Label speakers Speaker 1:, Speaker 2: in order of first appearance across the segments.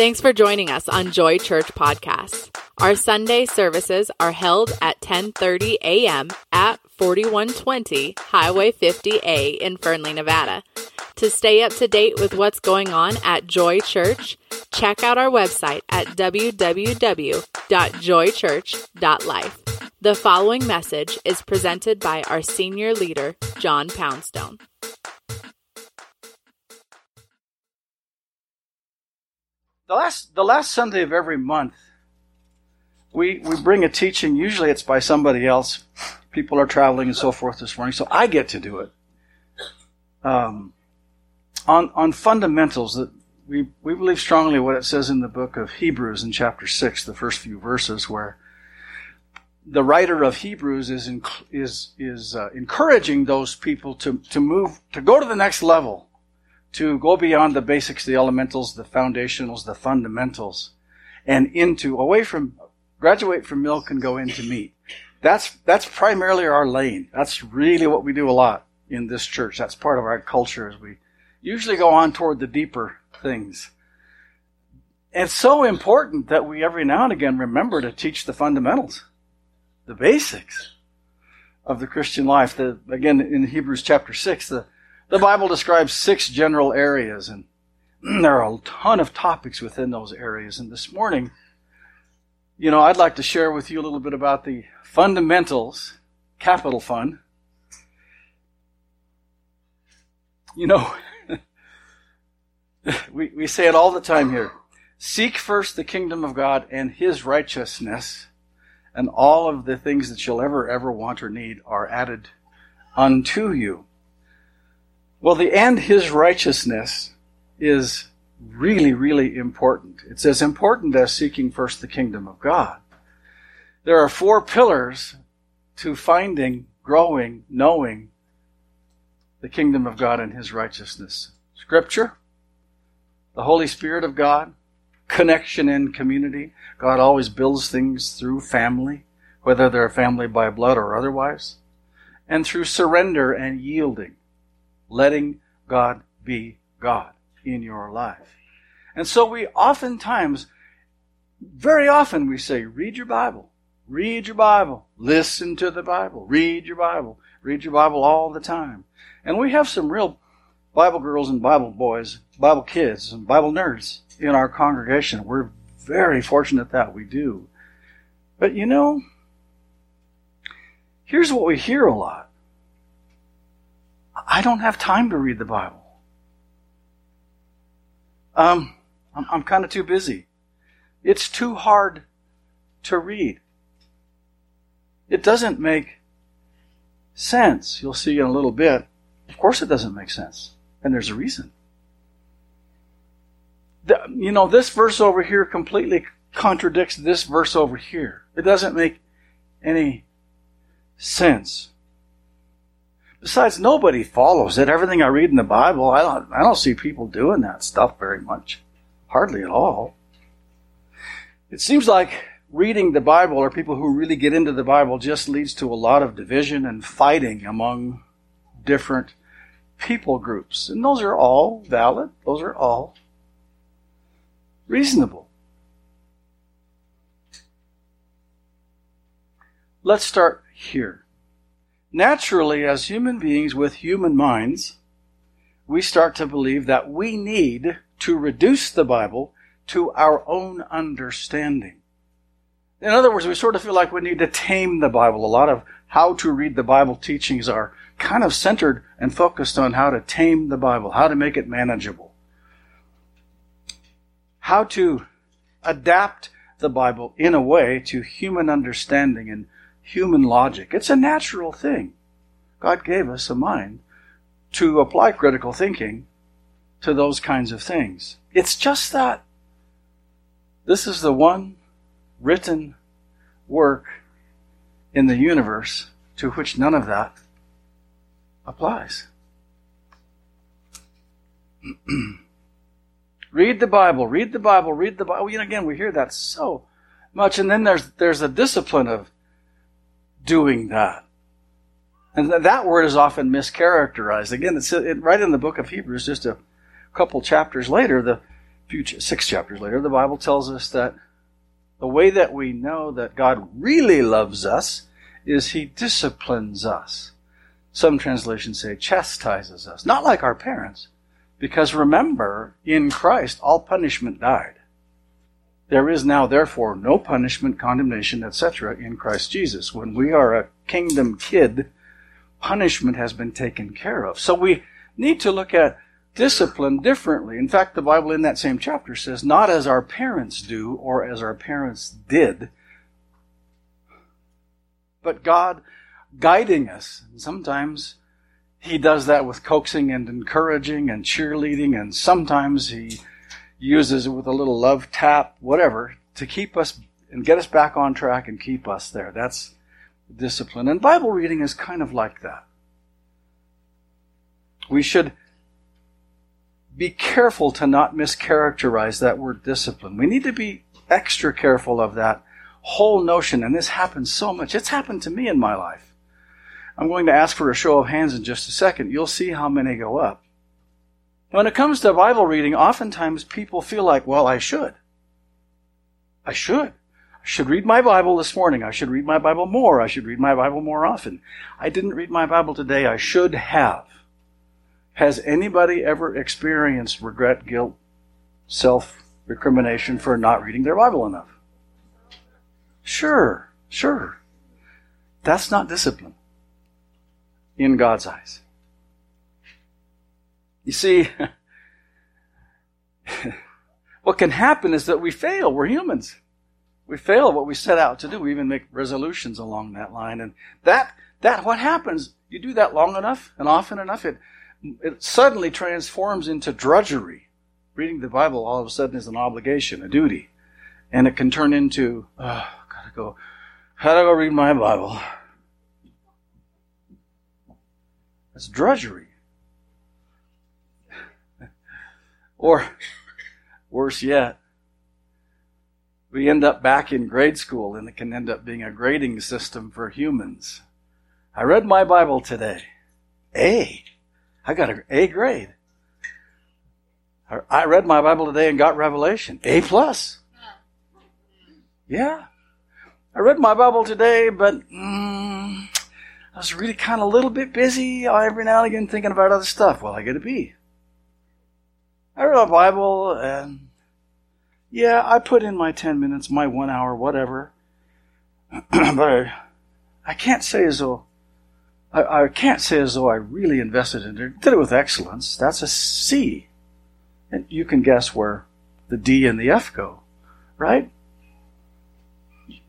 Speaker 1: Thanks for joining us on Joy Church Podcast. Our Sunday services are held at 10:30 a.m. at 4120 Highway 50A in Fernley, Nevada. To stay up to date with what's going on at Joy Church, check out our website at www.joychurch.life. The following message is presented by our senior leader, John Poundstone.
Speaker 2: The last, the last Sunday of every month, we, we bring a teaching. Usually it's by somebody else. People are traveling and so forth this morning, so I get to do it. Um, on, on fundamentals, that we, we believe strongly what it says in the book of Hebrews in chapter 6, the first few verses, where the writer of Hebrews is, is, is uh, encouraging those people to, to move, to go to the next level to go beyond the basics, the elementals, the foundationals, the fundamentals, and into away from graduate from milk and go into meat. That's that's primarily our lane. That's really what we do a lot in this church. That's part of our culture as we usually go on toward the deeper things. It's so important that we every now and again remember to teach the fundamentals, the basics of the Christian life. The, again, in Hebrews chapter 6, the, the Bible describes six general areas, and there are a ton of topics within those areas. And this morning, you know, I'd like to share with you a little bit about the fundamentals, capital fun. You know, we, we say it all the time here. Seek first the kingdom of God and his righteousness, and all of the things that you'll ever, ever want or need are added unto you. Well, the and his righteousness is really, really important. It's as important as seeking first the kingdom of God. There are four pillars to finding, growing, knowing the kingdom of God and his righteousness. Scripture, the Holy Spirit of God, connection and community. God always builds things through family, whether they're family by blood or otherwise, and through surrender and yielding letting God be God in your life. And so we oftentimes, very often we say, read your Bible, read your Bible, listen to the Bible, read your Bible, read your Bible all the time. And we have some real Bible girls and Bible boys, Bible kids and Bible nerds in our congregation. We're very fortunate that we do. But you know, here's what we hear a lot. I don't have time to read the Bible. Um, I'm, I'm kind of too busy. It's too hard to read. It doesn't make sense. You'll see in a little bit. Of course, it doesn't make sense. And there's a reason. The, you know, this verse over here completely contradicts this verse over here. It doesn't make any sense. Besides, nobody follows it. Everything I read in the Bible, I don't, I don't see people doing that stuff very much. Hardly at all. It seems like reading the Bible or people who really get into the Bible just leads to a lot of division and fighting among different people groups. And those are all valid. Those are all reasonable. Let's start here. Naturally, as human beings with human minds, we start to believe that we need to reduce the Bible to our own understanding. In other words, we sort of feel like we need to tame the Bible. A lot of how to read the Bible teachings are kind of centered and focused on how to tame the Bible, how to make it manageable, how to adapt the Bible in a way to human understanding and human logic. It's a natural thing. God gave us a mind to apply critical thinking to those kinds of things. It's just that this is the one written work in the universe to which none of that applies. read the Bible, read the Bible, read the Bible. Oh, you know, again, we hear that so much, and then there's there's a discipline of doing that. And that word is often mischaracterized. Again, it's right in the book of Hebrews, just a couple chapters later, the few six chapters later, the Bible tells us that the way that we know that God really loves us is He disciplines us. Some translations say chastises us, not like our parents, because remember, in Christ, all punishment died. There is now, therefore, no punishment, condemnation, etc. in Christ Jesus. When we are a kingdom kid, punishment has been taken care of. So we need to look at discipline differently. In fact, the Bible in that same chapter says, not as our parents do or as our parents did, but God guiding us. And sometimes He does that with coaxing and encouraging and cheerleading, and sometimes He uses it with a little love tap, whatever, to keep us and get us back on track and keep us there. That's discipline. And Bible reading is kind of like that. We should be careful to not mischaracterize that word discipline. We need to be extra careful of that whole notion. And this happens so much. It's happened to me in my life. I'm going to ask for a show of hands in just a second. You'll see how many go up. When it comes to Bible reading, oftentimes people feel like, well, I should. I should. I should read my Bible this morning. I should read my Bible more. I should read my Bible more often. I didn't read my Bible today. I should have. Has anybody ever experienced regret, guilt, self recrimination for not reading their Bible enough? Sure, sure. That's not discipline in God's eyes. You see, what can happen is that we fail. We're humans. We fail at what we set out to do. We even make resolutions along that line. And that, that, what happens, you do that long enough and often enough, it, it suddenly transforms into drudgery. Reading the Bible all of a sudden is an obligation, a duty. And it can turn into, oh, gotta go, gotta go read my Bible. That's drudgery. Or, worse yet, we end up back in grade school and it can end up being a grading system for humans. I read my Bible today. A. I got an A grade. I read my Bible today and got Revelation. A plus. Yeah. I read my Bible today, but mm, I was really kind of a little bit busy every now and again thinking about other stuff. Well, I get a B. I read my Bible and yeah, I put in my 10 minutes, my one hour, whatever. but I, I, can't say as though, I, I, can't say as though I really invested in it. Did it with excellence. That's a C. And you can guess where the D and the F go, right?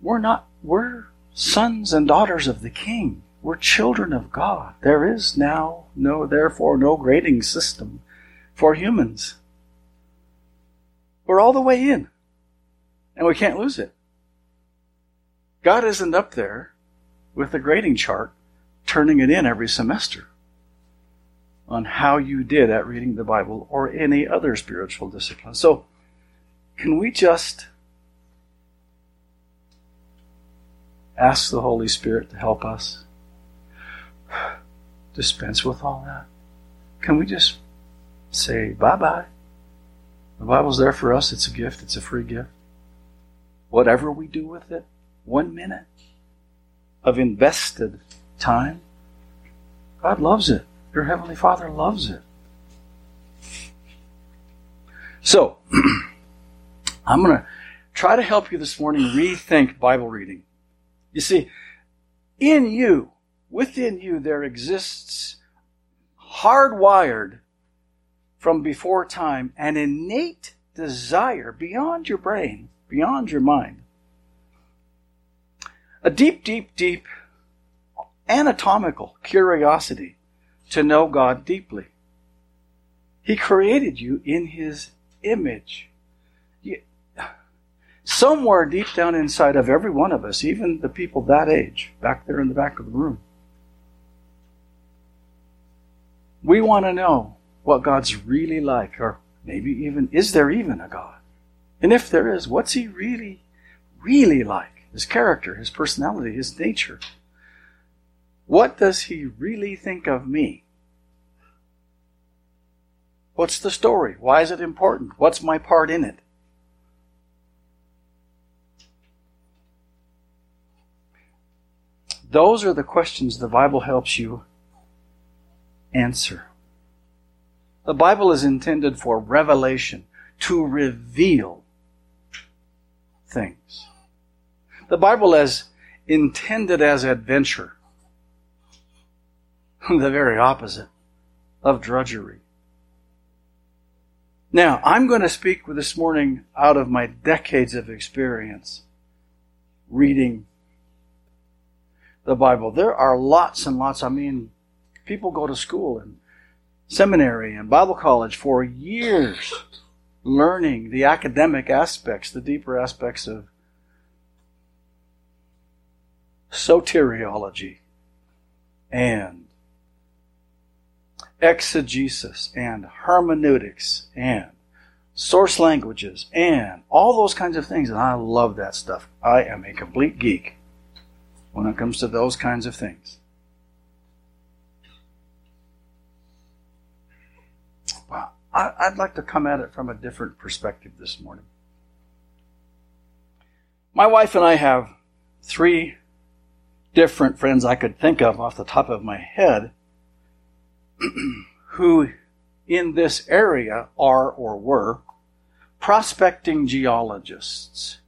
Speaker 2: We're not, we're sons and daughters of the King. We're children of God. There is now no, therefore, no grading system for humans. We're all the way in, and we can't lose it. God isn't up there with a grading chart turning it in every semester on how you did at reading the Bible or any other spiritual discipline. So, can we just ask the Holy Spirit to help us dispense with all that? Can we just say bye bye? The Bible's there for us. It's a gift. It's a free gift. Whatever we do with it, one minute of invested time, God loves it. Your Heavenly Father loves it. So, I'm going to try to help you this morning rethink Bible reading. You see, in you, within you, there exists hardwired from before time an innate desire beyond your brain, beyond your mind. A deep, deep, deep anatomical curiosity to know God deeply. He created you in His image. somewhere deep down inside of every one of us, even the people that age, back there in the back of the room, we want to know what God's really like, or maybe even, is there even a God? And if there is, what's He really, really like? His character, His personality, His nature. What does He really think of me? What's the story? Why is it important? What's my part in it? Those are the questions the Bible helps you answer. The Bible is intended for revelation, to reveal things. The Bible is intended as adventure, the very opposite of drudgery. Now, I'm going to speak this morning out of my decades of experience reading the Bible. There are lots and lots. I mean, people go to school and seminary and Bible college for years learning the academic aspects, the deeper aspects of soteriology and exegesis and hermeneutics and source languages and all those kinds of things. And I love that stuff. I am a complete geek when it comes to those kinds of things. Well, I'd like to come at it from a different perspective this morning. My wife and I have three different friends I could think of off the top of my head who in this area are or were prospecting geologists.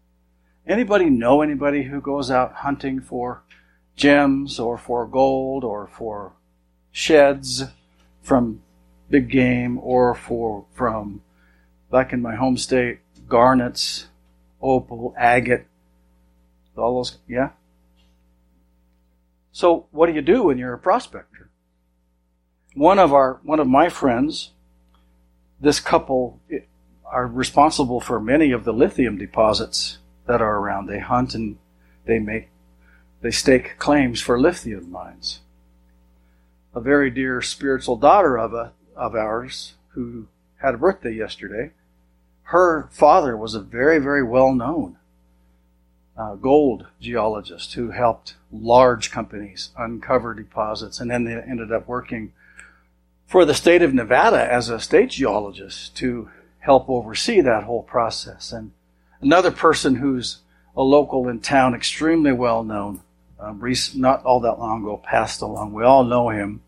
Speaker 2: Anybody know anybody who goes out hunting for gems or for gold or for sheds from big game or for from back in my home state garnets, opal, agate, all those yeah. So what do you do when you're a prospector? One of our one of my friends, this couple eh, are responsible for many of the lithium deposits that are around. They hunt and they make, they stake claims for lithium mines. A very dear spiritual daughter of a, of ours who had a birthday yesterday, her father was a very, very well known uh, gold geologist who helped large companies uncover deposits, and then they ended up working for the state of Nevada as a state geologist to help oversee that whole process. And Another person who's a local in town, extremely well known, um, not all that long ago, passed along. We all know him.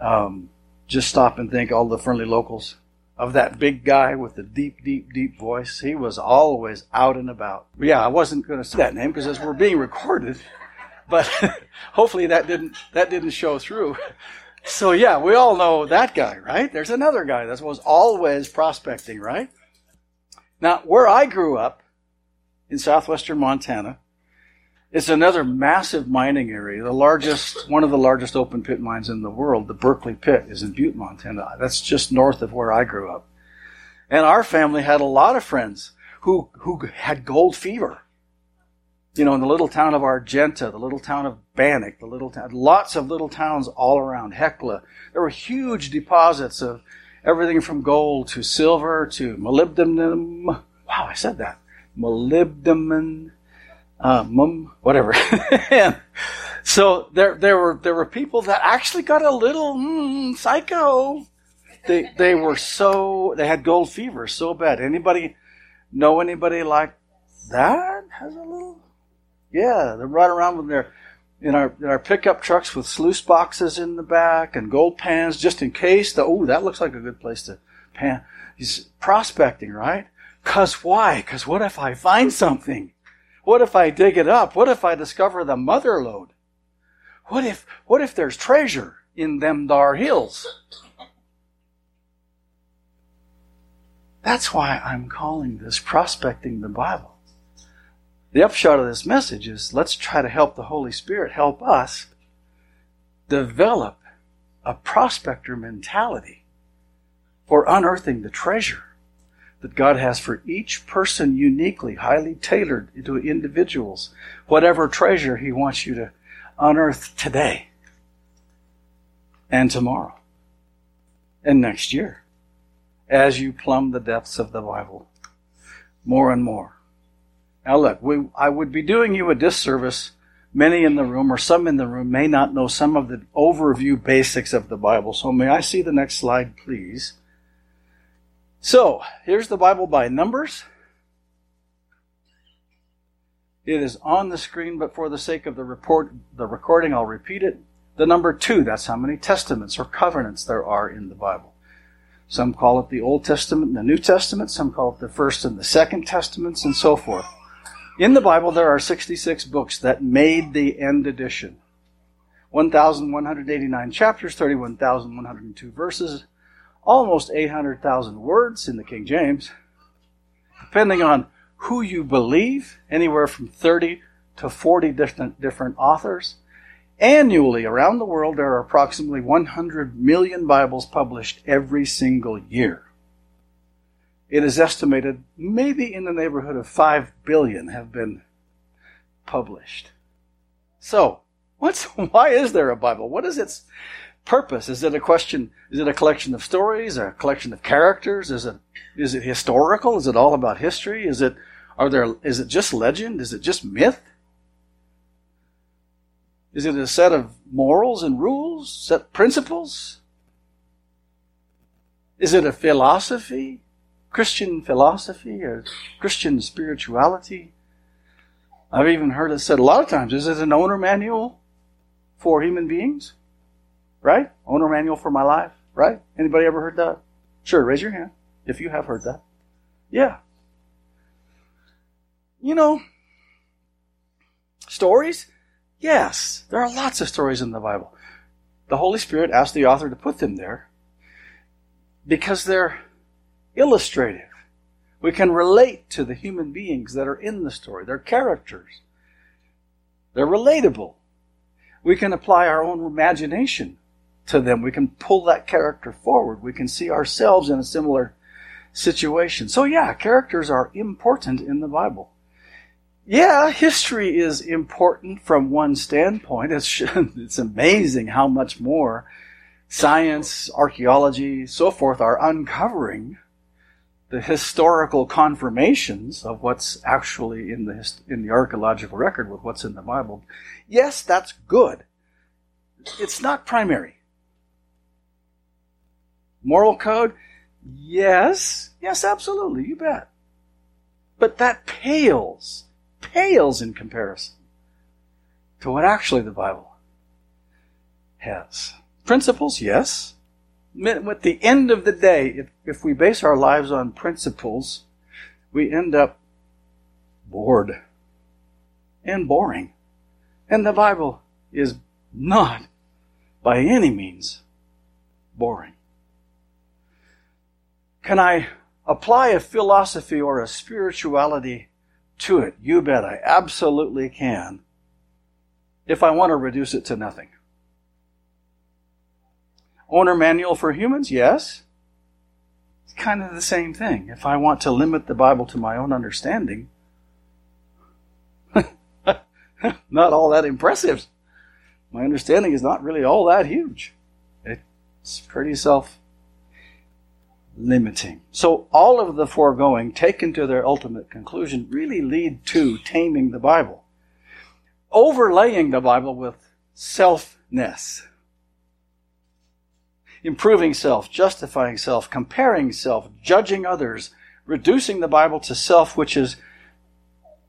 Speaker 2: Um, just stop and think all the friendly locals of that big guy with the deep, deep, deep voice. He was always out and about. Yeah, I wasn't going to say that name because as we're being recorded, but hopefully that didn't that didn't show through. So yeah, we all know that guy, right? There's another guy that was always prospecting, right? Now, where I grew up in southwestern Montana, it's another massive mining area. The largest, one of the largest open pit mines in the world, the Berkeley Pit, is in Butte, Montana. That's just north of where I grew up. And our family had a lot of friends who, who had gold fever. You know, in the little town of Argenta, the little town of Bannack, the little town, lots of little towns all around Hecla. There were huge deposits of everything from gold to silver to molybdenum. Wow, I said that. Molybdenum, uh, mum, whatever. so there, there were there were people that actually got a little mm, psycho. They they were so they had gold fever so bad. Anybody know anybody like that has a little? Yeah, they're right around with their in our in our pickup trucks with sluice boxes in the back and gold pans just in case. The oh, that looks like a good place to pan. He's prospecting, right? Cause why? Cause what if I find something? What if I dig it up? What if I discover the mother lode? What if what if there's treasure in them dar hills? That's why I'm calling this prospecting the Bible. The upshot of this message is let's try to help the Holy Spirit help us develop a prospector mentality for unearthing the treasure that God has for each person uniquely, highly tailored to individuals, whatever treasure He wants you to unearth today and tomorrow and next year as you plumb the depths of the Bible more and more. Now, look, we, I would be doing you a disservice. Many in the room, or some in the room, may not know some of the overview basics of the Bible. So, may I see the next slide, please? So, here's the Bible by numbers. It is on the screen, but for the sake of the report, the recording, I'll repeat it. The number two, that's how many testaments or covenants there are in the Bible. Some call it the Old Testament and the New Testament, some call it the First and the Second Testaments, and so forth. In the Bible, there are 66 books that made the end edition. 1,189 chapters, 31,102 verses, almost 800,000 words in the King James. Depending on who you believe, anywhere from 30 to 40 different, different authors. Annually, around the world, there are approximately 100 million Bibles published every single year. It is estimated maybe in the neighborhood of 5 billion have been published. So, what's, why is there a Bible? What is its purpose? Is it a question, is it a collection of stories, a collection of characters? Is it, is it historical? Is it all about history? Is it, are there, is it just legend? Is it just myth? Is it a set of morals and rules, set principles? Is it a philosophy, Christian philosophy or Christian spirituality? I've even heard it said a lot of times, is it an owner manual for human beings? Right? Owner manual for my life, right? Anybody ever heard that? Sure, raise your hand if you have heard that. Yeah. You know, stories? Yes, there are lots of stories in the Bible. The Holy Spirit asked the author to put them there because they're illustrative. We can relate to the human beings that are in the story. They're characters. They're relatable. We can apply our own imagination to them. We can pull that character forward. We can see ourselves in a similar situation. So yeah, characters are important in the Bible yeah, history is important from one standpoint. It's, it's amazing how much more science, archaeology, so forth are uncovering the historical confirmations of what's actually in the in the archaeological record with what's in the Bible. Yes, that's good. It's not primary. Moral code? Yes. Yes, absolutely. You bet. But that pales pales in comparison to what actually the Bible has. Principles, yes. At the end of the day, if, if we base our lives on principles, we end up bored and boring. And the Bible is not, by any means, boring. Can I apply a philosophy or a spirituality to it. You bet I absolutely can. If I want to reduce it to nothing. Owner manual for humans? Yes. It's kind of the same thing. If I want to limit the Bible to my own understanding, not all that impressive. My understanding is not really all that huge. It's pretty self limiting. So all of the foregoing, taken to their ultimate conclusion, really lead to taming the Bible. Overlaying the Bible with selfness. Improving self, justifying self, comparing self, judging others, reducing the Bible to self, which is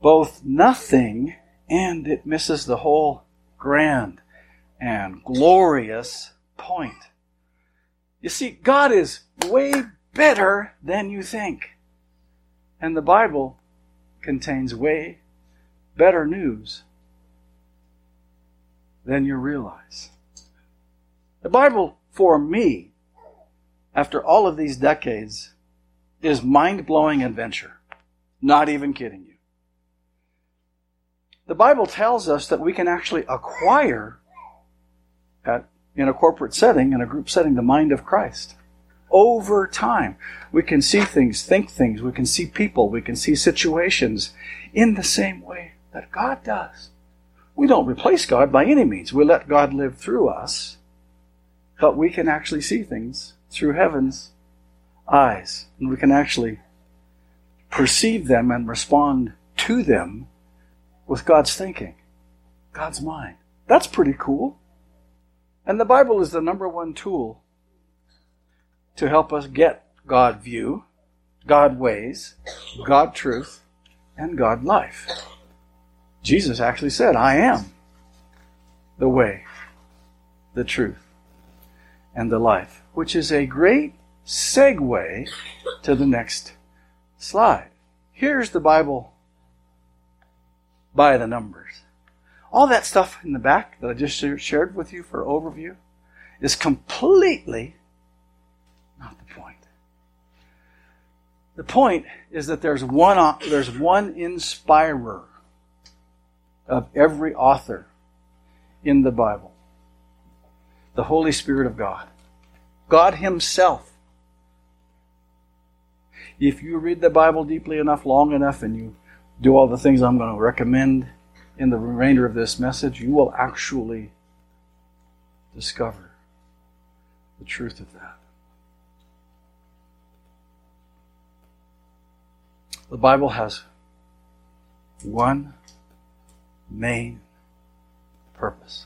Speaker 2: both nothing and it misses the whole grand and glorious point. You see, God is way better than you think. And the Bible contains way better news than you realize. The Bible, for me, after all of these decades, is mind blowing adventure. Not even kidding you. The Bible tells us that we can actually acquire, at, in a corporate setting, in a group setting, the mind of Christ over time. We can see things, think things, we can see people, we can see situations in the same way that God does. We don't replace God by any means. We let God live through us, but we can actually see things through heaven's eyes, and we can actually perceive them and respond to them with God's thinking, God's mind. That's pretty cool. And the Bible is the number one tool to help us get God view God ways, God truth, and God life. Jesus actually said, I am the way, the truth, and the life, which is a great segue to the next slide. Here's the Bible by the numbers. All that stuff in the back that I just shared with you for overview is completely not the point. The point is that there's one, there's one inspirer of every author in the Bible the Holy Spirit of God. God Himself. If you read the Bible deeply enough, long enough, and you do all the things I'm going to recommend in the remainder of this message, you will actually discover the truth of that. The Bible has one main purpose.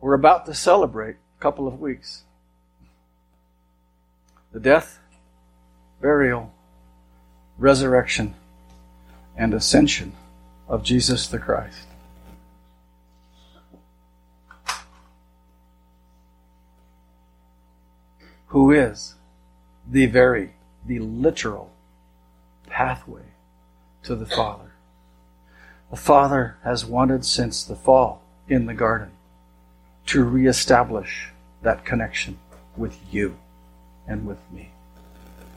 Speaker 2: We're about to celebrate a couple of weeks the death, burial, resurrection, and ascension of Jesus the Christ. Who is the very, the literal pathway to the Father. The Father has wanted since the fall in the garden to reestablish that connection with you and with me.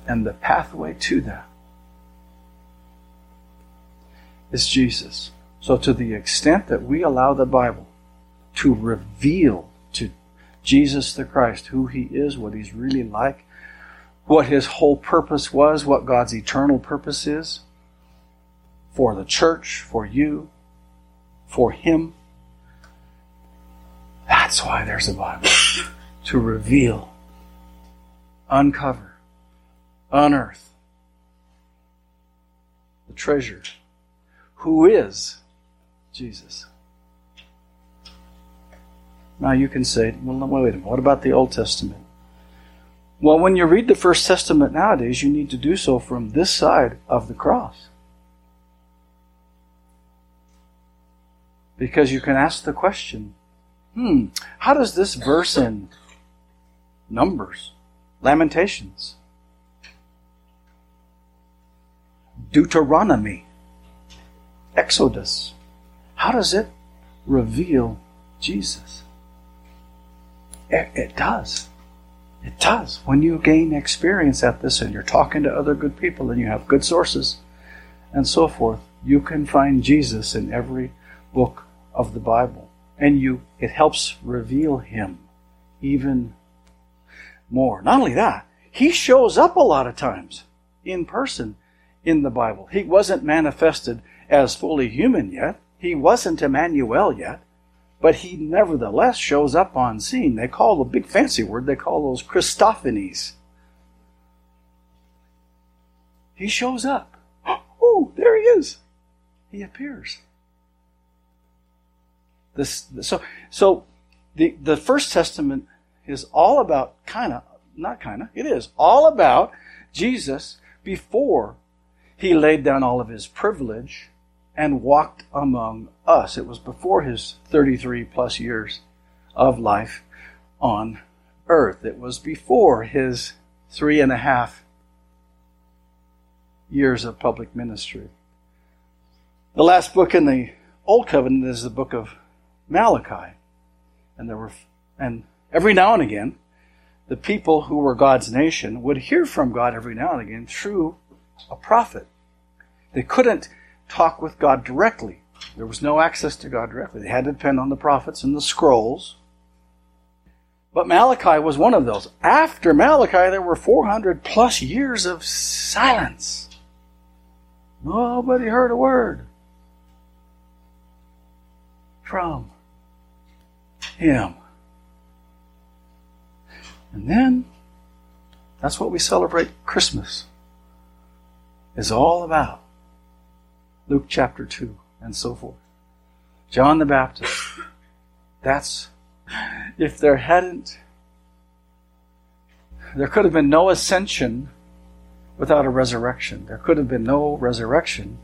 Speaker 2: And the pathway to that is Jesus. So, to the extent that we allow the Bible to reveal Jesus the Christ who he is, what he's really like, what his whole purpose was, what God's eternal purpose is for the church, for you, for him. That's why there's a Bible to reveal, uncover, unearth the treasure who is Jesus. Now you can say, well, wait a minute, what about the Old Testament? Well, when you read the First Testament nowadays, you need to do so from this side of the cross. Because you can ask the question, hmm, how does this verse in Numbers, Lamentations, Deuteronomy, Exodus. How does it reveal Jesus? It, it, does. It does. When you gain experience at this and you're talking to other good people and you have good sources and so forth, you can find Jesus in every book of the Bible. And you it helps reveal him even more. Not only that, he shows up a lot of times in person in the Bible. He wasn't manifested as fully human yet. He wasn't Emmanuel yet, but he nevertheless shows up on scene. They call the big fancy word, they call those Christophanies. He shows up. Oh, there he is. He appears. This, so, so the, the First Testament is all about kind of, not kind of, it is all about Jesus before he laid down all of his privilege and walked among us. It was before his 33 plus years of life on earth. It was before his three and a half years of public ministry. The last book in the Old Covenant is the book of Malachi. And there were, and every now and again, the people who were God's nation would hear from God every now and again through a prophet. They couldn't talk with God directly. There was no access to God directly. They had to depend on the prophets and the scrolls. But Malachi was one of those. After Malachi, there were 400 plus years of silence. Nobody heard a word from him. And then, that's what we celebrate Christmas is all about. Luke chapter 2, and so forth. John the Baptist. That's, if there hadn't there could have been no ascension without a resurrection. There could have been no resurrection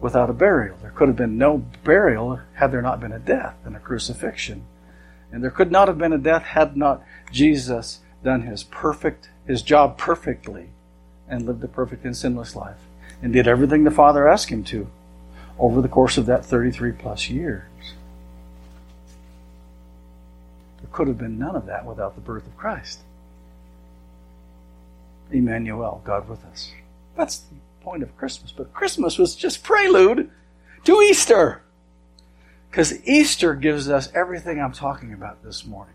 Speaker 2: without a burial. There could have been no burial had there not been a death and a crucifixion. And there could not have been a death had not Jesus done his perfect his job perfectly and lived a perfect and sinless life and did everything the Father asked him to over the course of that 33 plus years. There could have been none of that without the birth of Christ. Emmanuel, God with us. That's the point of Christmas. But Christmas was just prelude to Easter. Because Easter gives us everything I'm talking about this morning.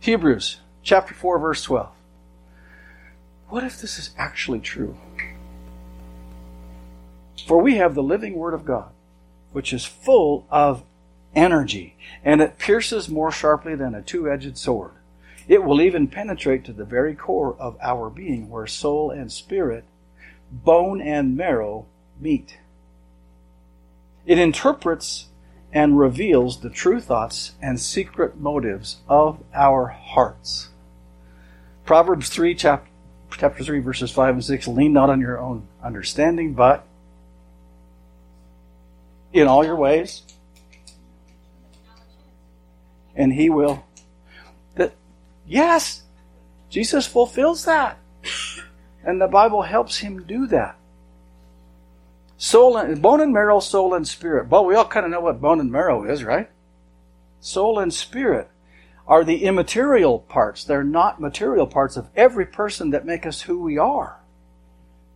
Speaker 2: Hebrews chapter 4, verse 12. What if this is actually true? For we have the living Word of God, which is full of energy, and it pierces more sharply than a two edged sword. It will even penetrate to the very core of our being, where soul and spirit, bone and marrow meet. It interprets and reveals the true thoughts and secret motives of our hearts. Proverbs 3, chapter, chapter 3, verses 5 and 6 lean not on your own understanding, but in all your ways, and he will. That yes, Jesus fulfills that. And the Bible helps him do that. Soul and bone and marrow, soul and spirit. Well, we all kind of know what bone and marrow is, right? Soul and spirit are the immaterial parts. They're not material parts of every person that make us who we are.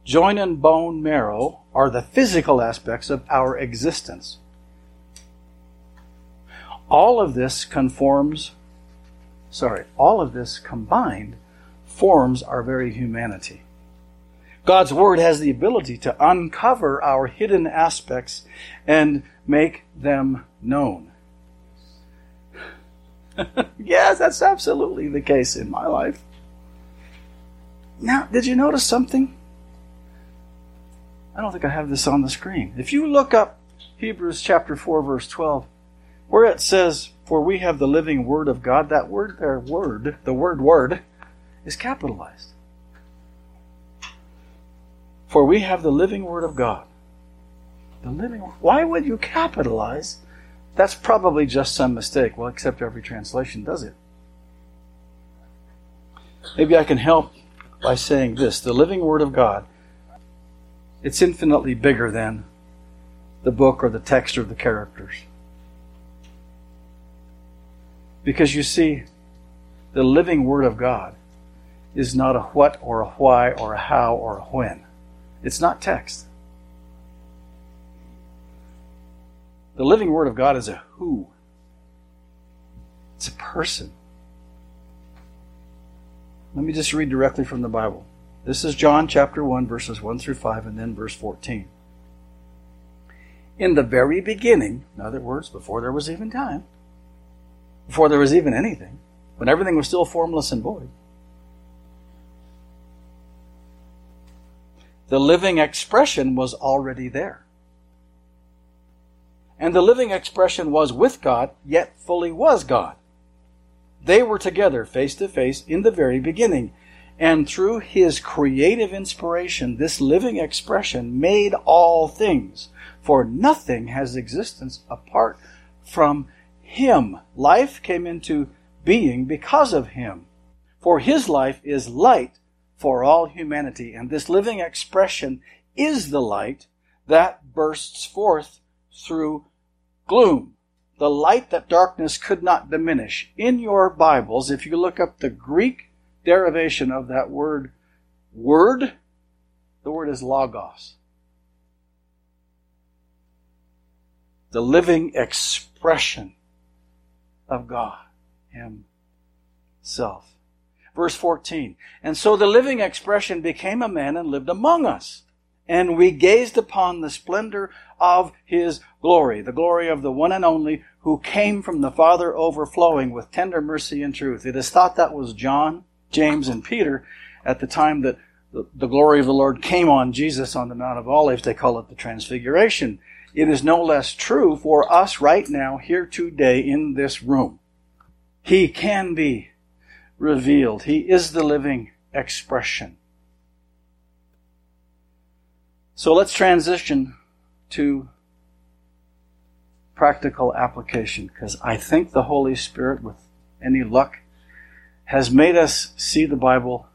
Speaker 2: Joint and bone marrow are the physical aspects of our existence. All of this conforms, sorry, all of this combined forms our very humanity. God's Word has the ability to uncover our hidden aspects and make them known. yes, that's absolutely the case in my life. Now, did you notice something? I don't think I have this on the screen. If you look up Hebrews chapter 4, verse 12, where it says, For we have the living Word of God, that word there, word, the word word, is capitalized. For we have the living Word of God. The living Why would you capitalize? That's probably just some mistake. Well, except every translation does it. Maybe I can help by saying this the living Word of God, it's infinitely bigger than the book or the text or the characters. Because you see, the living Word of God is not a what or a why or a how or a when. It's not text. The living Word of God is a who, it's a person. Let me just read directly from the Bible. This is John chapter 1, verses 1 through 5, and then verse 14. In the very beginning, in other words, before there was even time, before there was even anything, when everything was still formless and void, The living expression was already there. And the living expression was with God, yet fully was God. They were together face to face in the very beginning. And through his creative inspiration, this living expression made all things. For nothing has existence apart from him. Life came into being because of him. For his life is light for all humanity. And this living expression is the light that bursts forth through gloom. The light that darkness could not diminish. In your Bibles, if you look up the Greek derivation of that word, word, the word is logos. The living expression of God Himself. Verse 14. And so the living expression became a man and lived among us. And we gazed upon the splendor of his glory, the glory of the one and only who came from the Father overflowing with tender mercy and truth. It is thought that was John, James, and Peter at the time that the, glory of the Lord came on Jesus on the Mount of Olives. They call it the Transfiguration. It is no less true for us right now, here today in this room. He can be revealed. He is the living expression. So let's transition to practical application because I think the Holy Spirit, with any luck, has made us see the Bible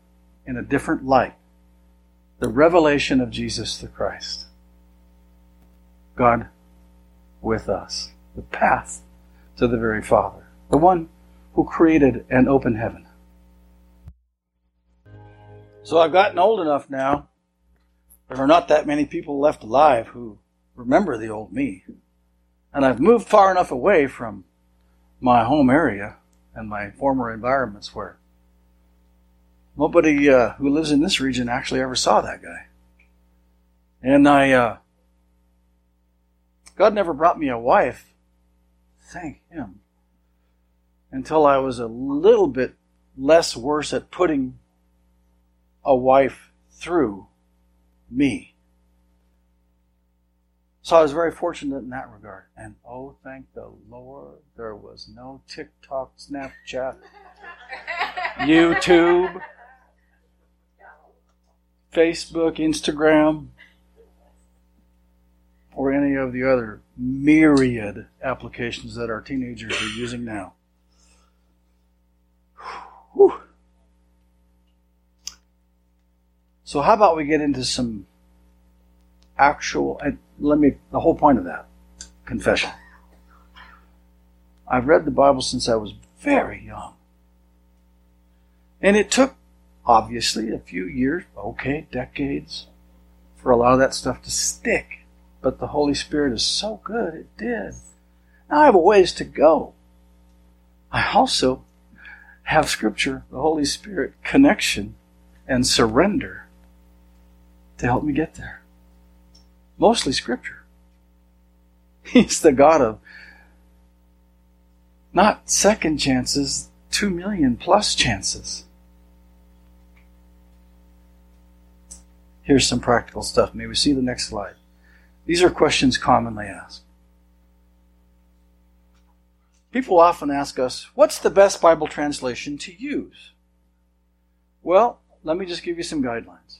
Speaker 2: in a different light. The revelation of Jesus the Christ. God with us. The path to the very Father. The one who created an open heaven. So I've gotten old enough now. There are not that many people left alive who remember the old me. And I've moved far enough away from my home area and my former environments where nobody uh, who lives in this region actually ever saw that guy. And I, uh, God never brought me a wife, thank Him, until I was a little bit less worse at putting a wife through me. So I was very fortunate in that regard. And oh, thank the Lord, there was no TikTok, Snapchat, YouTube, Facebook, Instagram, or any of the other myriad applications that our teenagers are using now. So, how about we get into some actual, and let me, the whole point of that confession. I've read the Bible since I was very young. And it took, obviously, a few years, okay, decades, for a lot of that stuff to stick but the Holy Spirit is so good, it did. Now I have a ways to go. I also have Scripture, the Holy Spirit connection, and surrender to help me get there. Mostly Scripture. He's the God of not second chances, two million plus chances. Here's some practical stuff. May we see the next slide. These are questions commonly asked. People often ask us, what's the best Bible translation to use? Well, let me just give you some guidelines.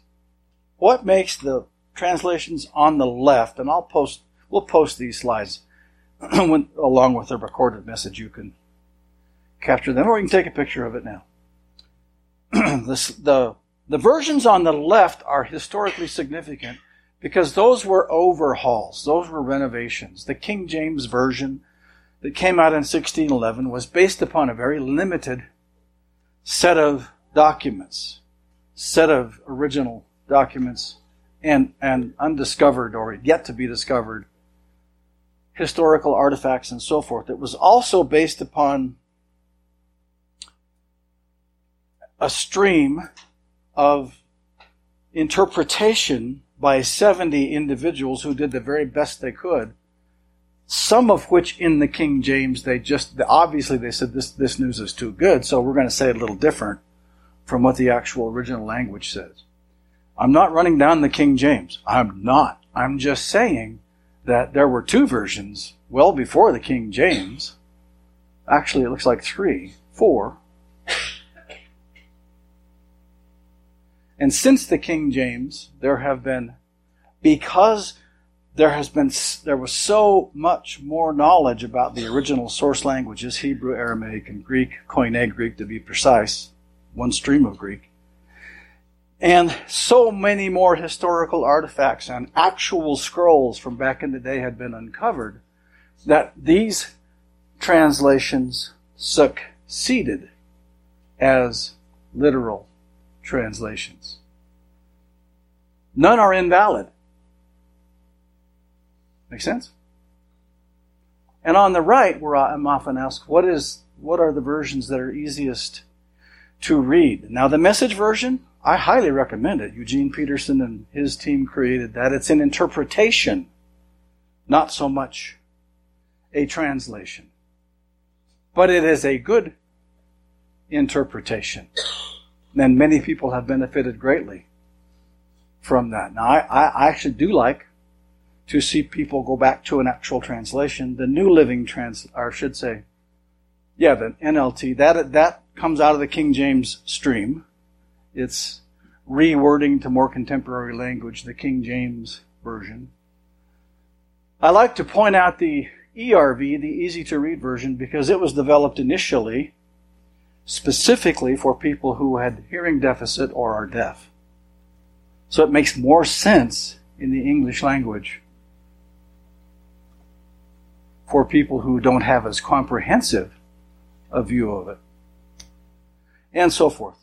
Speaker 2: What makes the translations on the left, and I'll post, we'll post these slides when, along with the recorded message. You can capture them, or you can take a picture of it now. the, the, the versions on the left are historically significant because those were overhauls, those were renovations. The King James Version that came out in 1611 was based upon a very limited set of documents, set of original documents, and, and undiscovered or yet to be discovered historical artifacts and so forth. It was also based upon a stream of interpretation by 70 individuals who did the very best they could. Some of which in the King James, they just, obviously they said this, this news is too good, so we're going to say it a little different from what the actual original language says. I'm not running down the King James. I'm not. I'm just saying that there were two versions well before the King James. Actually, it looks like three, four, And since the King James, there have been, because there has been, there was so much more knowledge about the original source languages, Hebrew, Aramaic, and Greek, Koine Greek to be precise, one stream of Greek. And so many more historical artifacts and actual scrolls from back in the day had been uncovered that these translations succeeded as literal translations. None are invalid. Make sense? And on the right, where I'm often asked, what is what are the versions that are easiest to read? Now, the message version, I highly recommend it. Eugene Peterson and his team created that. It's an interpretation, not so much a translation. But it is a good interpretation. And many people have benefited greatly from that. Now, I, I actually do like to see people go back to an actual translation. The New Living Trans, or I should say, Yeah, the NLT. That that comes out of the King James stream. It's rewording to more contemporary language, the King James version. I like to point out the ERV, the easy to read version, because it was developed initially specifically for people who had hearing deficit or are deaf. So it makes more sense in the English language for people who don't have as comprehensive a view of it. And so forth.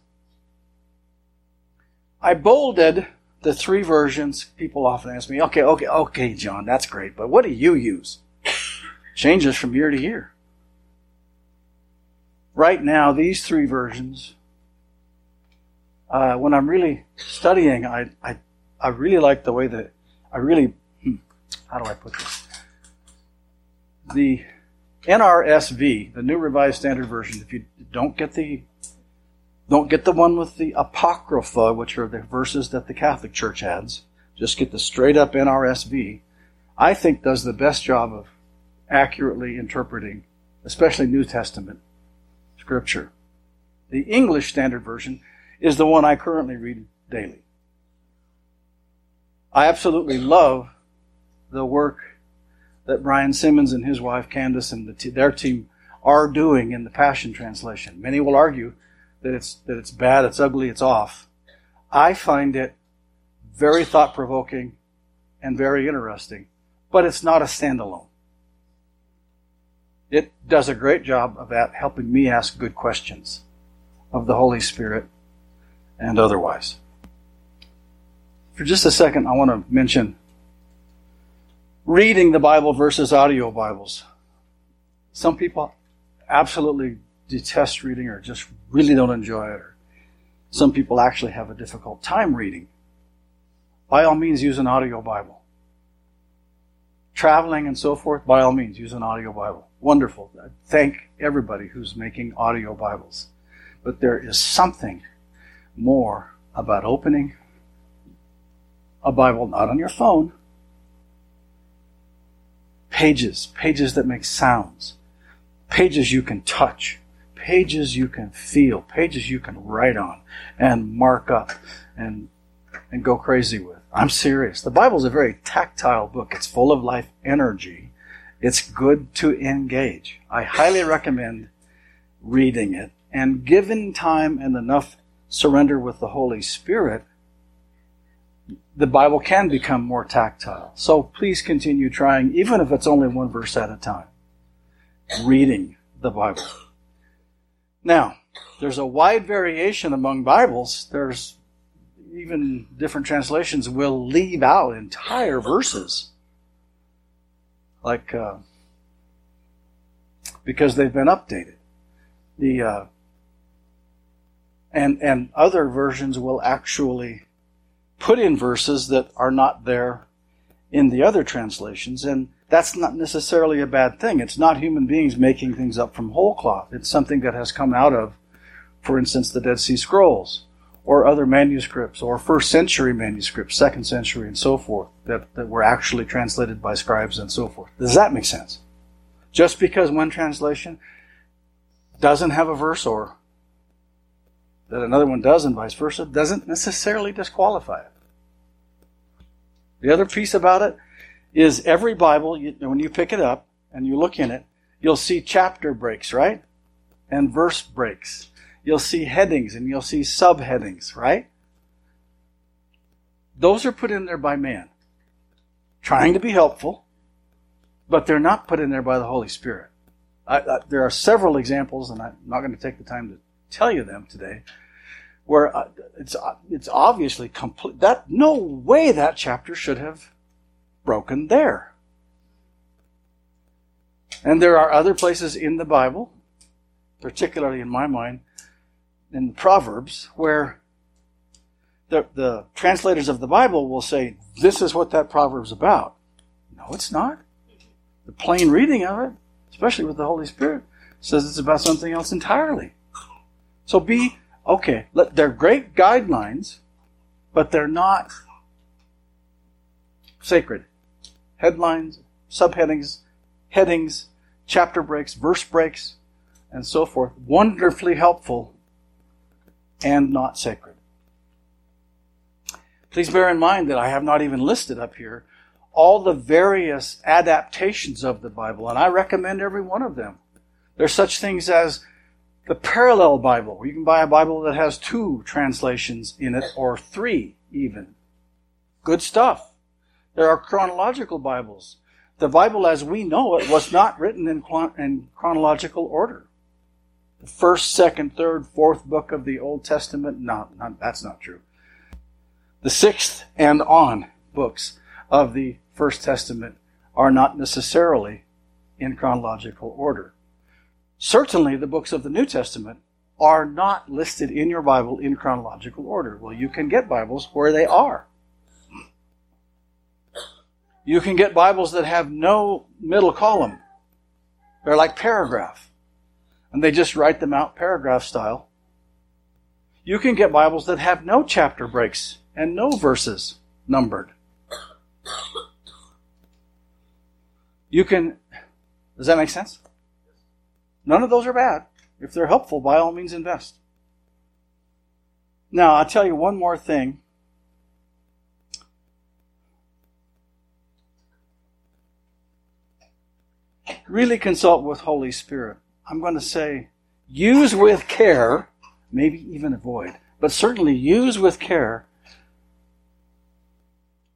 Speaker 2: I bolded the three versions. People often ask me, okay, okay, okay, John, that's great, but what do you use? Changes from year to year. Right now, these three versions, uh, when I'm really studying, I, I, I really like the way that, I really, hmm, how do I put this? The NRSV, the New Revised Standard Version, if you don't get the don't get the one with the Apocrypha, which are the verses that the Catholic Church adds. Just get the straight up NRSV. I think does the best job of accurately interpreting, especially New Testament scripture. The English Standard Version is the one I currently read daily. I absolutely love the work that Brian Simmons and his wife Candace and the their team are doing in the Passion Translation. Many will argue that it's that it's bad, it's ugly, it's off. I find it very thought provoking and very interesting, but it's not a standalone. It does a great job of that, helping me ask good questions of the Holy Spirit and otherwise. For just a second, I want to mention reading the Bible versus audio Bibles. Some people absolutely detest reading or just really don't enjoy it. Or some people actually have a difficult time reading. By all means, use an audio Bible. Traveling and so forth, by all means, use an audio Bible. Wonderful. I thank everybody who's making audio Bibles. But there is something more about opening a Bible, not on your phone, pages, pages that make sounds, pages you can touch, pages you can feel, pages you can write on and mark up and and go crazy with. I'm serious. The Bible is a very tactile book. It's full of life energy. It's good to engage. I highly recommend reading it and given time and enough surrender with the Holy Spirit, the Bible can become more tactile. So please continue trying, even if it's only one verse at a time, reading the Bible. Now, there's a wide variation among Bibles. There's even different translations will leave out entire verses. Like, uh, because they've been updated. The, uh, and, and other versions will actually put in verses that are not there in the other translations. And that's not necessarily a bad thing. It's not human beings making things up from whole cloth. It's something that has come out of, for instance, the Dead Sea Scrolls or other manuscripts or first century manuscripts, second century, and so forth, that, that were actually translated by scribes and so forth. Does that make sense? Just because one translation doesn't have a verse or that another one does and vice versa doesn't necessarily disqualify it. The other piece about it is every Bible, when you pick it up and you look in it, you'll see chapter breaks, right? And verse breaks. You'll see headings and you'll see subheadings, right? Those are put in there by man, trying to be helpful, but they're not put in there by the Holy Spirit. I, I, there are several examples, and I'm not going to take the time to tell you them today, where uh, it's it's obviously complete. That no way that chapter should have broken there. And there are other places in the Bible, particularly in my mind, in Proverbs, where the, the translators of the Bible will say, this is what that proverb's about. No, it's not. The plain reading of it, especially with the Holy Spirit, says it's about something else entirely. So be, okay, they're great guidelines, but they're not sacred headlines, subheadings, headings, chapter breaks, verse breaks. and so forth, wonderfully helpful and not sacred. Please bear in mind that I have not even listed up here all the various adaptations of the Bible, and I recommend every one of them. There's such things as the parallel Bible. You can buy a Bible that has two translations in it, or three even. Good stuff. There are chronological Bibles. The Bible as we know it was not written in, in chronological order. The first, second, third, fourth book of the Old Testament, no, that's not true. The sixth and on books of the First Testament are not necessarily in chronological order. Certainly, the books of the New Testament are not listed in your Bible in chronological order. Well, you can get Bibles where they are. You can get Bibles that have no middle column. They're like paragraph. And they just write them out paragraph style. You can get Bibles that have no chapter breaks and no verses numbered. You can, does that make sense? None of those are bad. If they're helpful, by all means invest. Now, I'll tell you one more thing. Really consult with Holy Spirit. I'm going to say use with care, maybe even avoid, but certainly use with care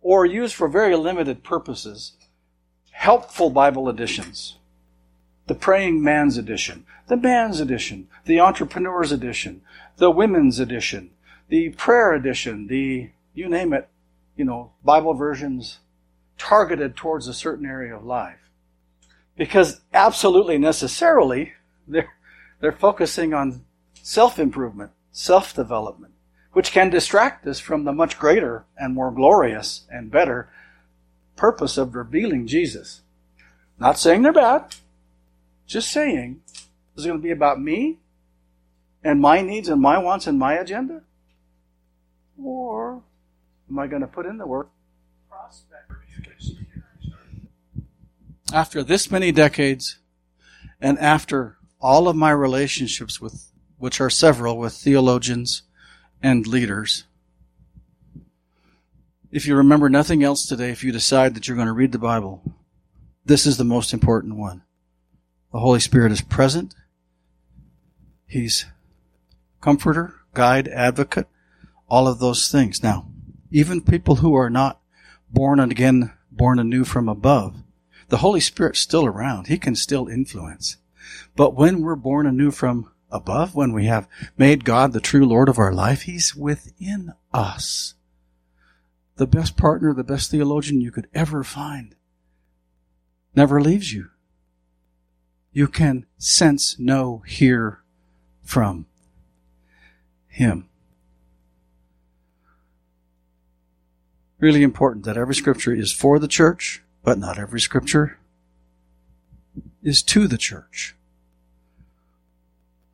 Speaker 2: or use for very limited purposes helpful Bible editions. The Praying Man's Edition, the Man's Edition, the Entrepreneur's Edition, the Women's Edition, the Prayer Edition, the, you name it, you know, Bible versions targeted towards a certain area of life. Because absolutely necessarily, they're, they're focusing on self-improvement, self-development, which can distract us from the much greater and more glorious and better purpose of revealing Jesus. Not saying they're bad, just saying, is it going to be about me and my needs and my wants and my agenda? Or am I going to put in the work? After this many decades, and after all of my relationships with, which are several, with theologians and leaders, if you remember nothing else today, if you decide that you're going to read the Bible, this is the most important one. The Holy Spirit is present. He's comforter, guide, advocate, all of those things. Now, even people who are not born again, born anew from above, the Holy Spirit's still around. He can still influence. But when we're born anew from above, when we have made God the true Lord of our life, He's within us. The best partner, the best theologian you could ever find never leaves you you can sense, know, hear from Him. Really important that every scripture is for the church, but not every scripture is to the church.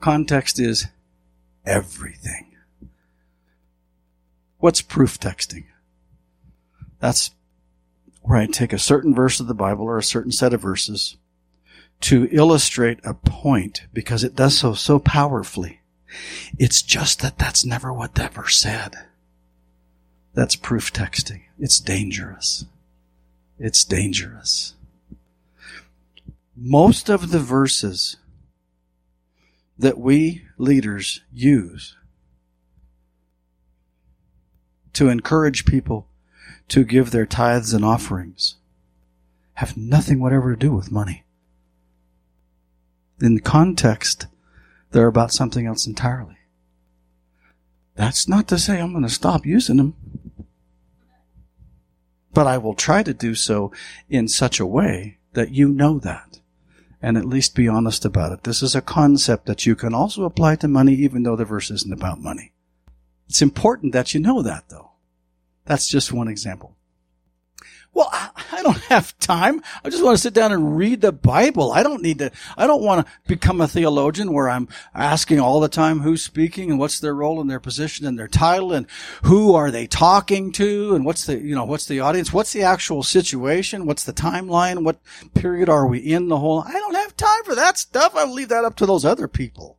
Speaker 2: Context is everything. What's proof texting? That's where I take a certain verse of the Bible or a certain set of verses to illustrate a point because it does so so powerfully. It's just that that's never what that verse said. That's proof texting. It's dangerous. It's dangerous. Most of the verses that we leaders use to encourage people to give their tithes and offerings have nothing whatever to do with money in context, they're about something else entirely. That's not to say I'm going to stop using them. But I will try to do so in such a way that you know that and at least be honest about it. This is a concept that you can also apply to money even though the verse isn't about money. It's important that you know that though. That's just one example. Well, I, don't have time. I just want to sit down and read the Bible. I don't need to, I don't want to become a theologian where I'm asking all the time who's speaking and what's their role and their position and their title and who are they talking to and what's the, you know, what's the audience? What's the actual situation? What's the timeline? What period are we in the whole? I don't have time for that stuff. I'll leave that up to those other people.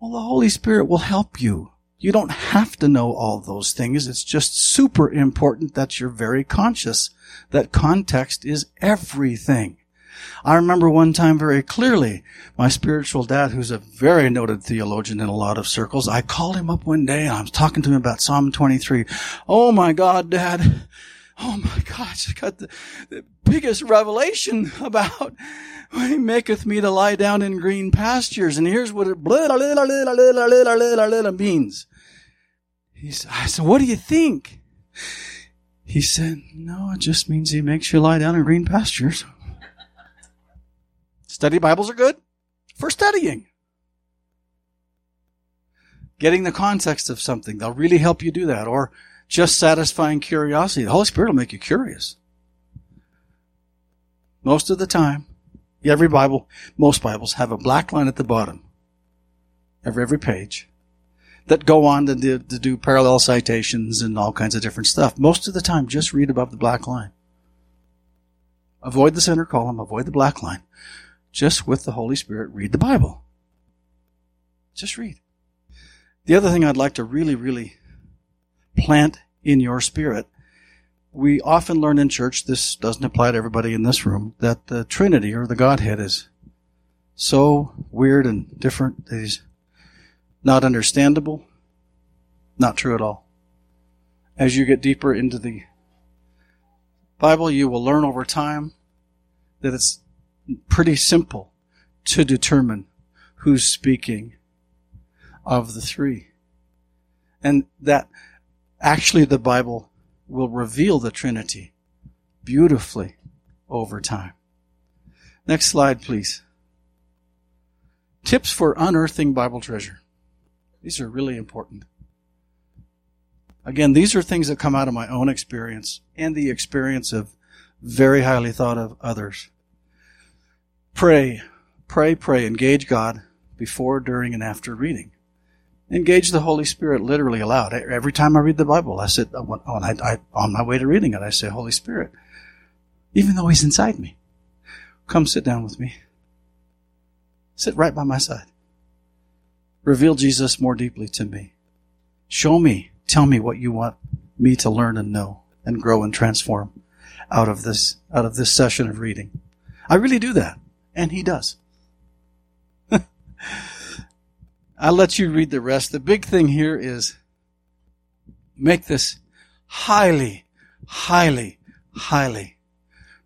Speaker 2: Well, the Holy Spirit will help you. You don't have to know all those things. It's just super important that you're very conscious that context is everything. I remember one time very clearly, my spiritual dad, who's a very noted theologian in a lot of circles, I called him up one day and I was talking to him about Psalm 23. Oh my God, dad. Oh my gosh, I got the, the biggest revelation about he maketh me to lie down in green pastures. And here's what it blah, blah, blah, blah, blah, blah, blah, means. He said, I said, what do you think? He said, no, it just means he makes you lie down in green pastures. Study Bibles are good for studying. Getting the context of something, they'll really help you do that. Or just satisfying curiosity. The Holy Spirit will make you curious. Most of the time, every Bible, most Bibles have a black line at the bottom. Every, every page that go on to do, to do parallel citations and all kinds of different stuff. Most of the time, just read above the black line. Avoid the center column, avoid the black line. Just with the Holy Spirit, read the Bible. Just read. The other thing I'd like to really, really plant in your spirit, we often learn in church, this doesn't apply to everybody in this room, that the Trinity or the Godhead is so weird and different that he's not understandable, not true at all. As you get deeper into the Bible, you will learn over time that it's pretty simple to determine who's speaking of the three. And that actually the Bible will reveal the Trinity beautifully over time. Next slide, please. Tips for unearthing Bible treasure. These are really important. Again, these are things that come out of my own experience and the experience of very highly thought of others. Pray, pray, pray, engage God before, during, and after reading. Engage the Holy Spirit literally aloud. Every time I read the Bible, I sit on, I, I, on my way to reading it, I say, Holy Spirit, even though He's inside me, come sit down with me. Sit right by my side. Reveal Jesus more deeply to me. Show me, tell me what you want me to learn and know and grow and transform out of this, out of this session of reading. I really do that. And he does. I'll let you read the rest. The big thing here is make this highly, highly, highly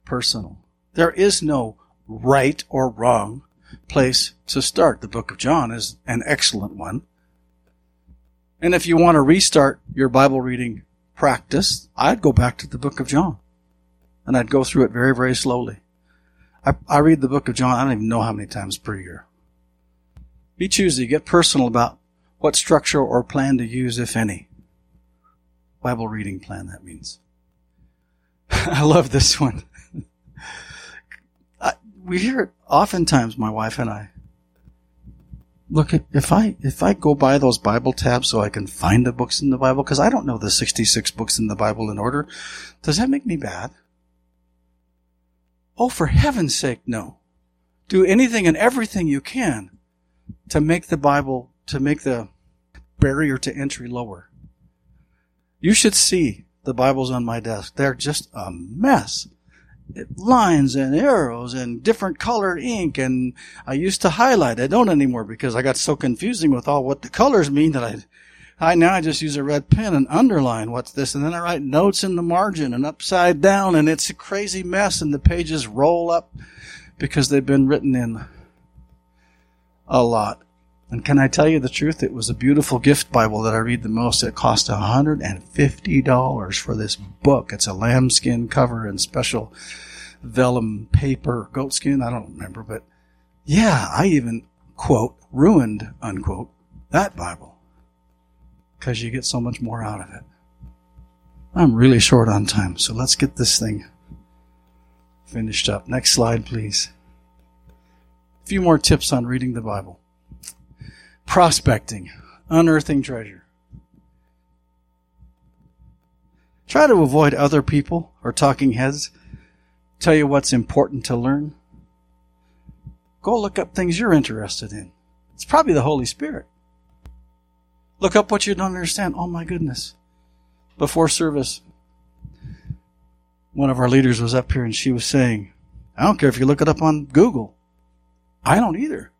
Speaker 2: personal. There is no right or wrong place to start. The book of John is an excellent one. And if you want to restart your Bible reading practice, I'd go back to the book of John. And I'd go through it very, very slowly. I, I read the book of John, I don't even know how many times per year. Be choosy, get personal about what structure or plan to use, if any. Bible reading plan, that means. I love this one we hear it oftentimes, my wife and I. Look, if I if I go buy those Bible tabs so I can find the books in the Bible, because I don't know the sixty six books in the Bible in order, does that make me bad? Oh, for heaven's sake, no. Do anything and everything you can to make the Bible, to make the barrier to entry lower. You should see the Bibles on my desk. They're just a mess lines and arrows and different colored ink and I used to highlight. I don't anymore because I got so confusing with all what the colors mean that I I now I just use a red pen and underline what's this and then I write notes in the margin and upside down and it's a crazy mess and the pages roll up because they've been written in a lot. And can I tell you the truth? It was a beautiful gift Bible that I read the most. It cost $150 for this book. It's a lambskin cover and special vellum paper, goatskin. I don't remember, but yeah, I even quote ruined unquote that Bible because you get so much more out of it. I'm really short on time, so let's get this thing finished up. Next slide, please. A few more tips on reading the Bible. Prospecting, unearthing treasure. Try to avoid other people or talking heads tell you what's important to learn. Go look up things you're interested in. It's probably the Holy Spirit. Look up what you don't understand. Oh my goodness. Before service, one of our leaders was up here and she was saying, I don't care if you look it up on Google. I don't either.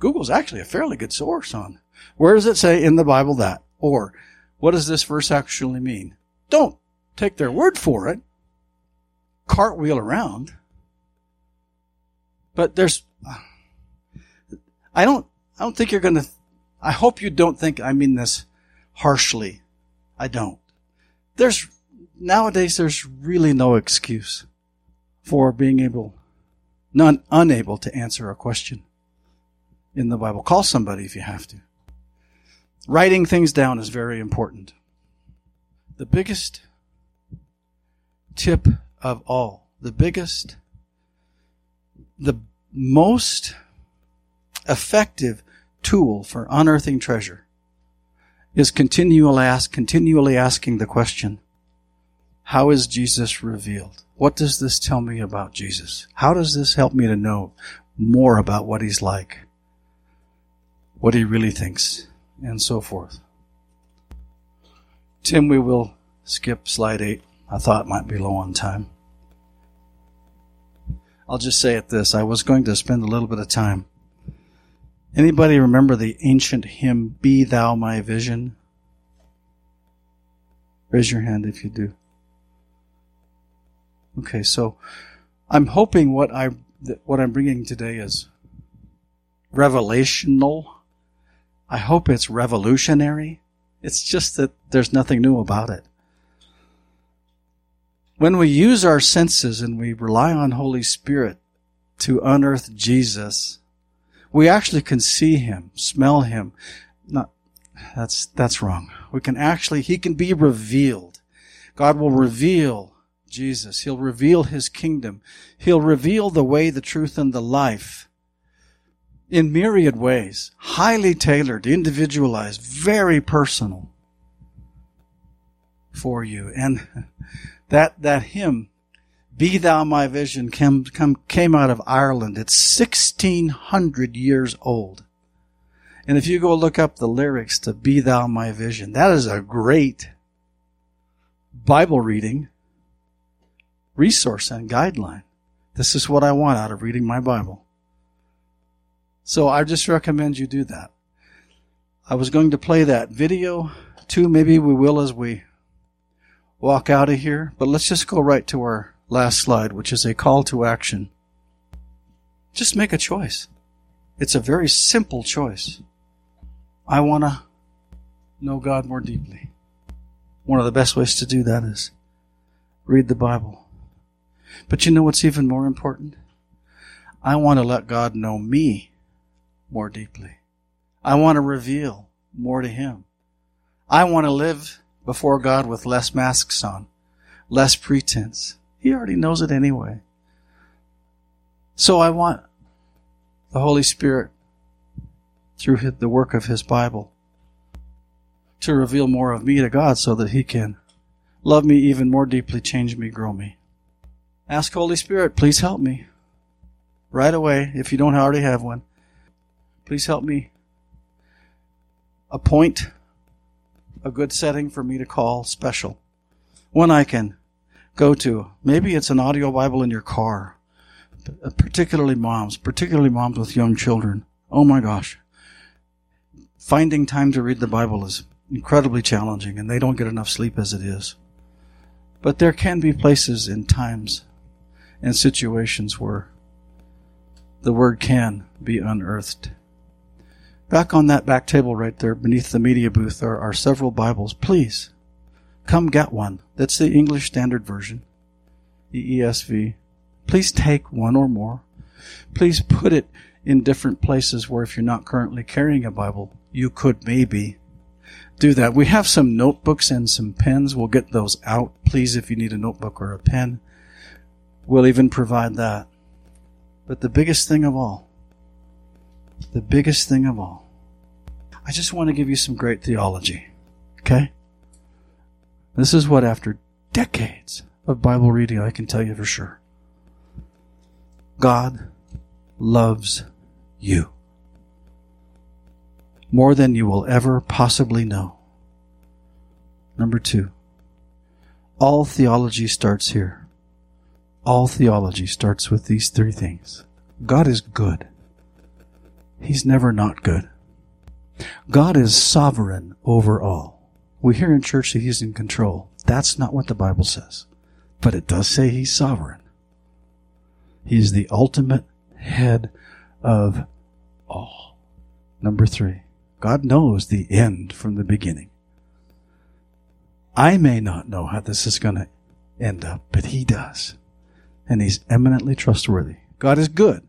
Speaker 2: Google's actually a fairly good source on where does it say in the Bible that? Or what does this verse actually mean? Don't take their word for it. Cartwheel around. But there's, I don't, I don't think you're going to, I hope you don't think I mean this harshly. I don't. There's, nowadays there's really no excuse for being able, not unable to answer a question in the Bible. Call somebody if you have to. Writing things down is very important. The biggest tip of all, the biggest, the most effective tool for unearthing treasure is continually ask, continually asking the question, how is Jesus revealed? What does this tell me about Jesus? How does this help me to know more about what he's like? What he really thinks? And so forth. Tim, we will skip slide eight. I thought it might be low on time. I'll just say it this. I was going to spend a little bit of time. Anybody remember the ancient hymn, Be Thou My Vision? Raise your hand if you do. Okay, so I'm hoping what I what I'm bringing today is revelational. I hope it's revolutionary. It's just that there's nothing new about it. When we use our senses and we rely on Holy Spirit to unearth Jesus, we actually can see him, smell him. Not, that's, that's wrong. We can actually, he can be revealed. God will reveal Jesus. He'll reveal his kingdom. He'll reveal the way, the truth, and the life in myriad ways. Highly tailored, individualized, very personal for you. And that, that hymn, Be Thou My Vision, came, came out of Ireland. It's 1600 years old. And if you go look up the lyrics to Be Thou My Vision, that is a great Bible reading resource and guideline. This is what I want out of reading my Bible. So I just recommend you do that. I was going to play that video too. Maybe we will as we walk out of here. But let's just go right to our last slide, which is a call to action. Just make a choice. It's a very simple choice. I want to know God more deeply. One of the best ways to do that is read the Bible. But you know what's even more important? I want to let God know me more deeply. I want to reveal more to Him. I want to live before God with less masks on, less pretense. He already knows it anyway. So I want the Holy Spirit, through the work of His Bible, to reveal more of me to God so that He can love me even more deeply, change me, grow me. Ask Holy Spirit, please help me. Right away, if you don't already have one. Please help me appoint a good setting for me to call special. One I can go to. Maybe it's an audio Bible in your car. Particularly moms, particularly moms with young children. Oh my gosh. Finding time to read the Bible is incredibly challenging and they don't get enough sleep as it is. But there can be places and times and situations where the word can be unearthed. Back on that back table right there beneath the media booth there are several Bibles. Please come get one. That's the English Standard Version, the ESV. Please take one or more. Please put it in different places where if you're not currently carrying a Bible, you could maybe do that. We have some notebooks and some pens. We'll get those out. Please, if you need a notebook or a pen, we'll even provide that. But the biggest thing of all, the biggest thing of all, I just want to give you some great theology. Okay? This is what, after decades of Bible reading, I can tell you for sure. God loves you more than you will ever possibly know. Number two, all theology starts here. All theology starts with these three things. God is good. He's never not good. God is sovereign over all. We hear in church that He's in control. That's not what the Bible says. But it does say He's sovereign. He's the ultimate head of all. Number three, God knows the end from the beginning. I may not know how this is going to end up, but He does. And He's eminently trustworthy. God is good.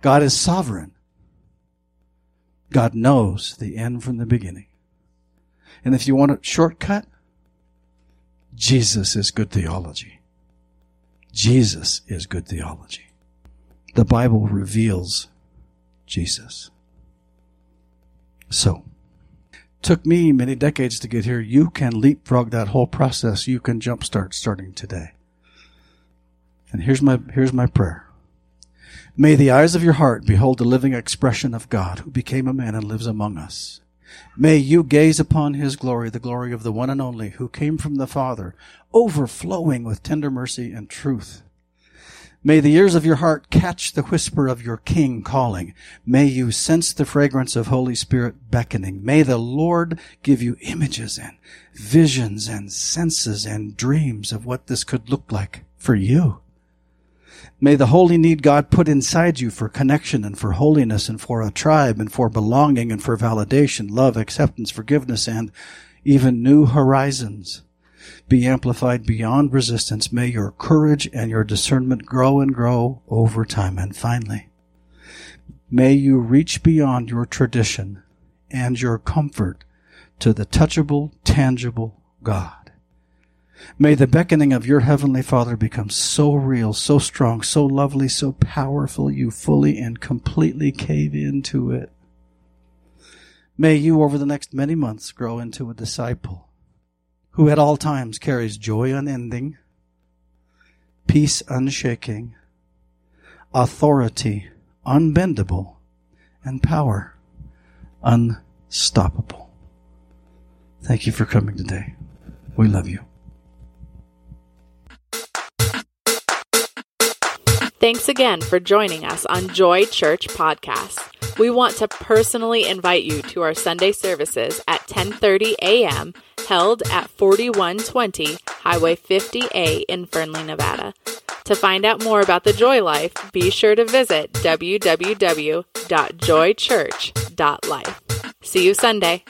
Speaker 2: God is sovereign. God knows the end from the beginning. And if you want a shortcut, Jesus is good theology. Jesus is good theology. The Bible reveals Jesus. So, took me many decades to get here. You can leapfrog that whole process. You can jumpstart starting today. And here's my, here's my prayer. May the eyes of your heart behold the living expression of God who became a man and lives among us. May you gaze upon his glory, the glory of the one and only who came from the Father, overflowing with tender mercy and truth. May the ears of your heart catch the whisper of your King calling. May you sense the fragrance of Holy Spirit beckoning. May the Lord give you images and visions and senses and dreams of what this could look like for you. May the holy need God put inside you for connection and for holiness and for a tribe and for belonging and for validation, love, acceptance, forgiveness, and even new horizons be amplified beyond resistance. May your courage and your discernment grow and grow over time. And finally, may you reach beyond your tradition and your comfort to the touchable, tangible God. May the beckoning of your Heavenly Father become so real, so strong, so lovely, so powerful, you fully and completely cave into it. May you, over the next many months, grow into a disciple who at all times carries joy unending, peace unshaking, authority unbendable, and power unstoppable. Thank you for coming today. We love you.
Speaker 1: Thanks again for joining us on Joy Church Podcast. We want to personally invite you to our Sunday services at 10:30 a.m. held at 4120 Highway 50A in Fernley, Nevada. To find out more about the Joy Life, be sure to visit www.joychurch.life. See you Sunday.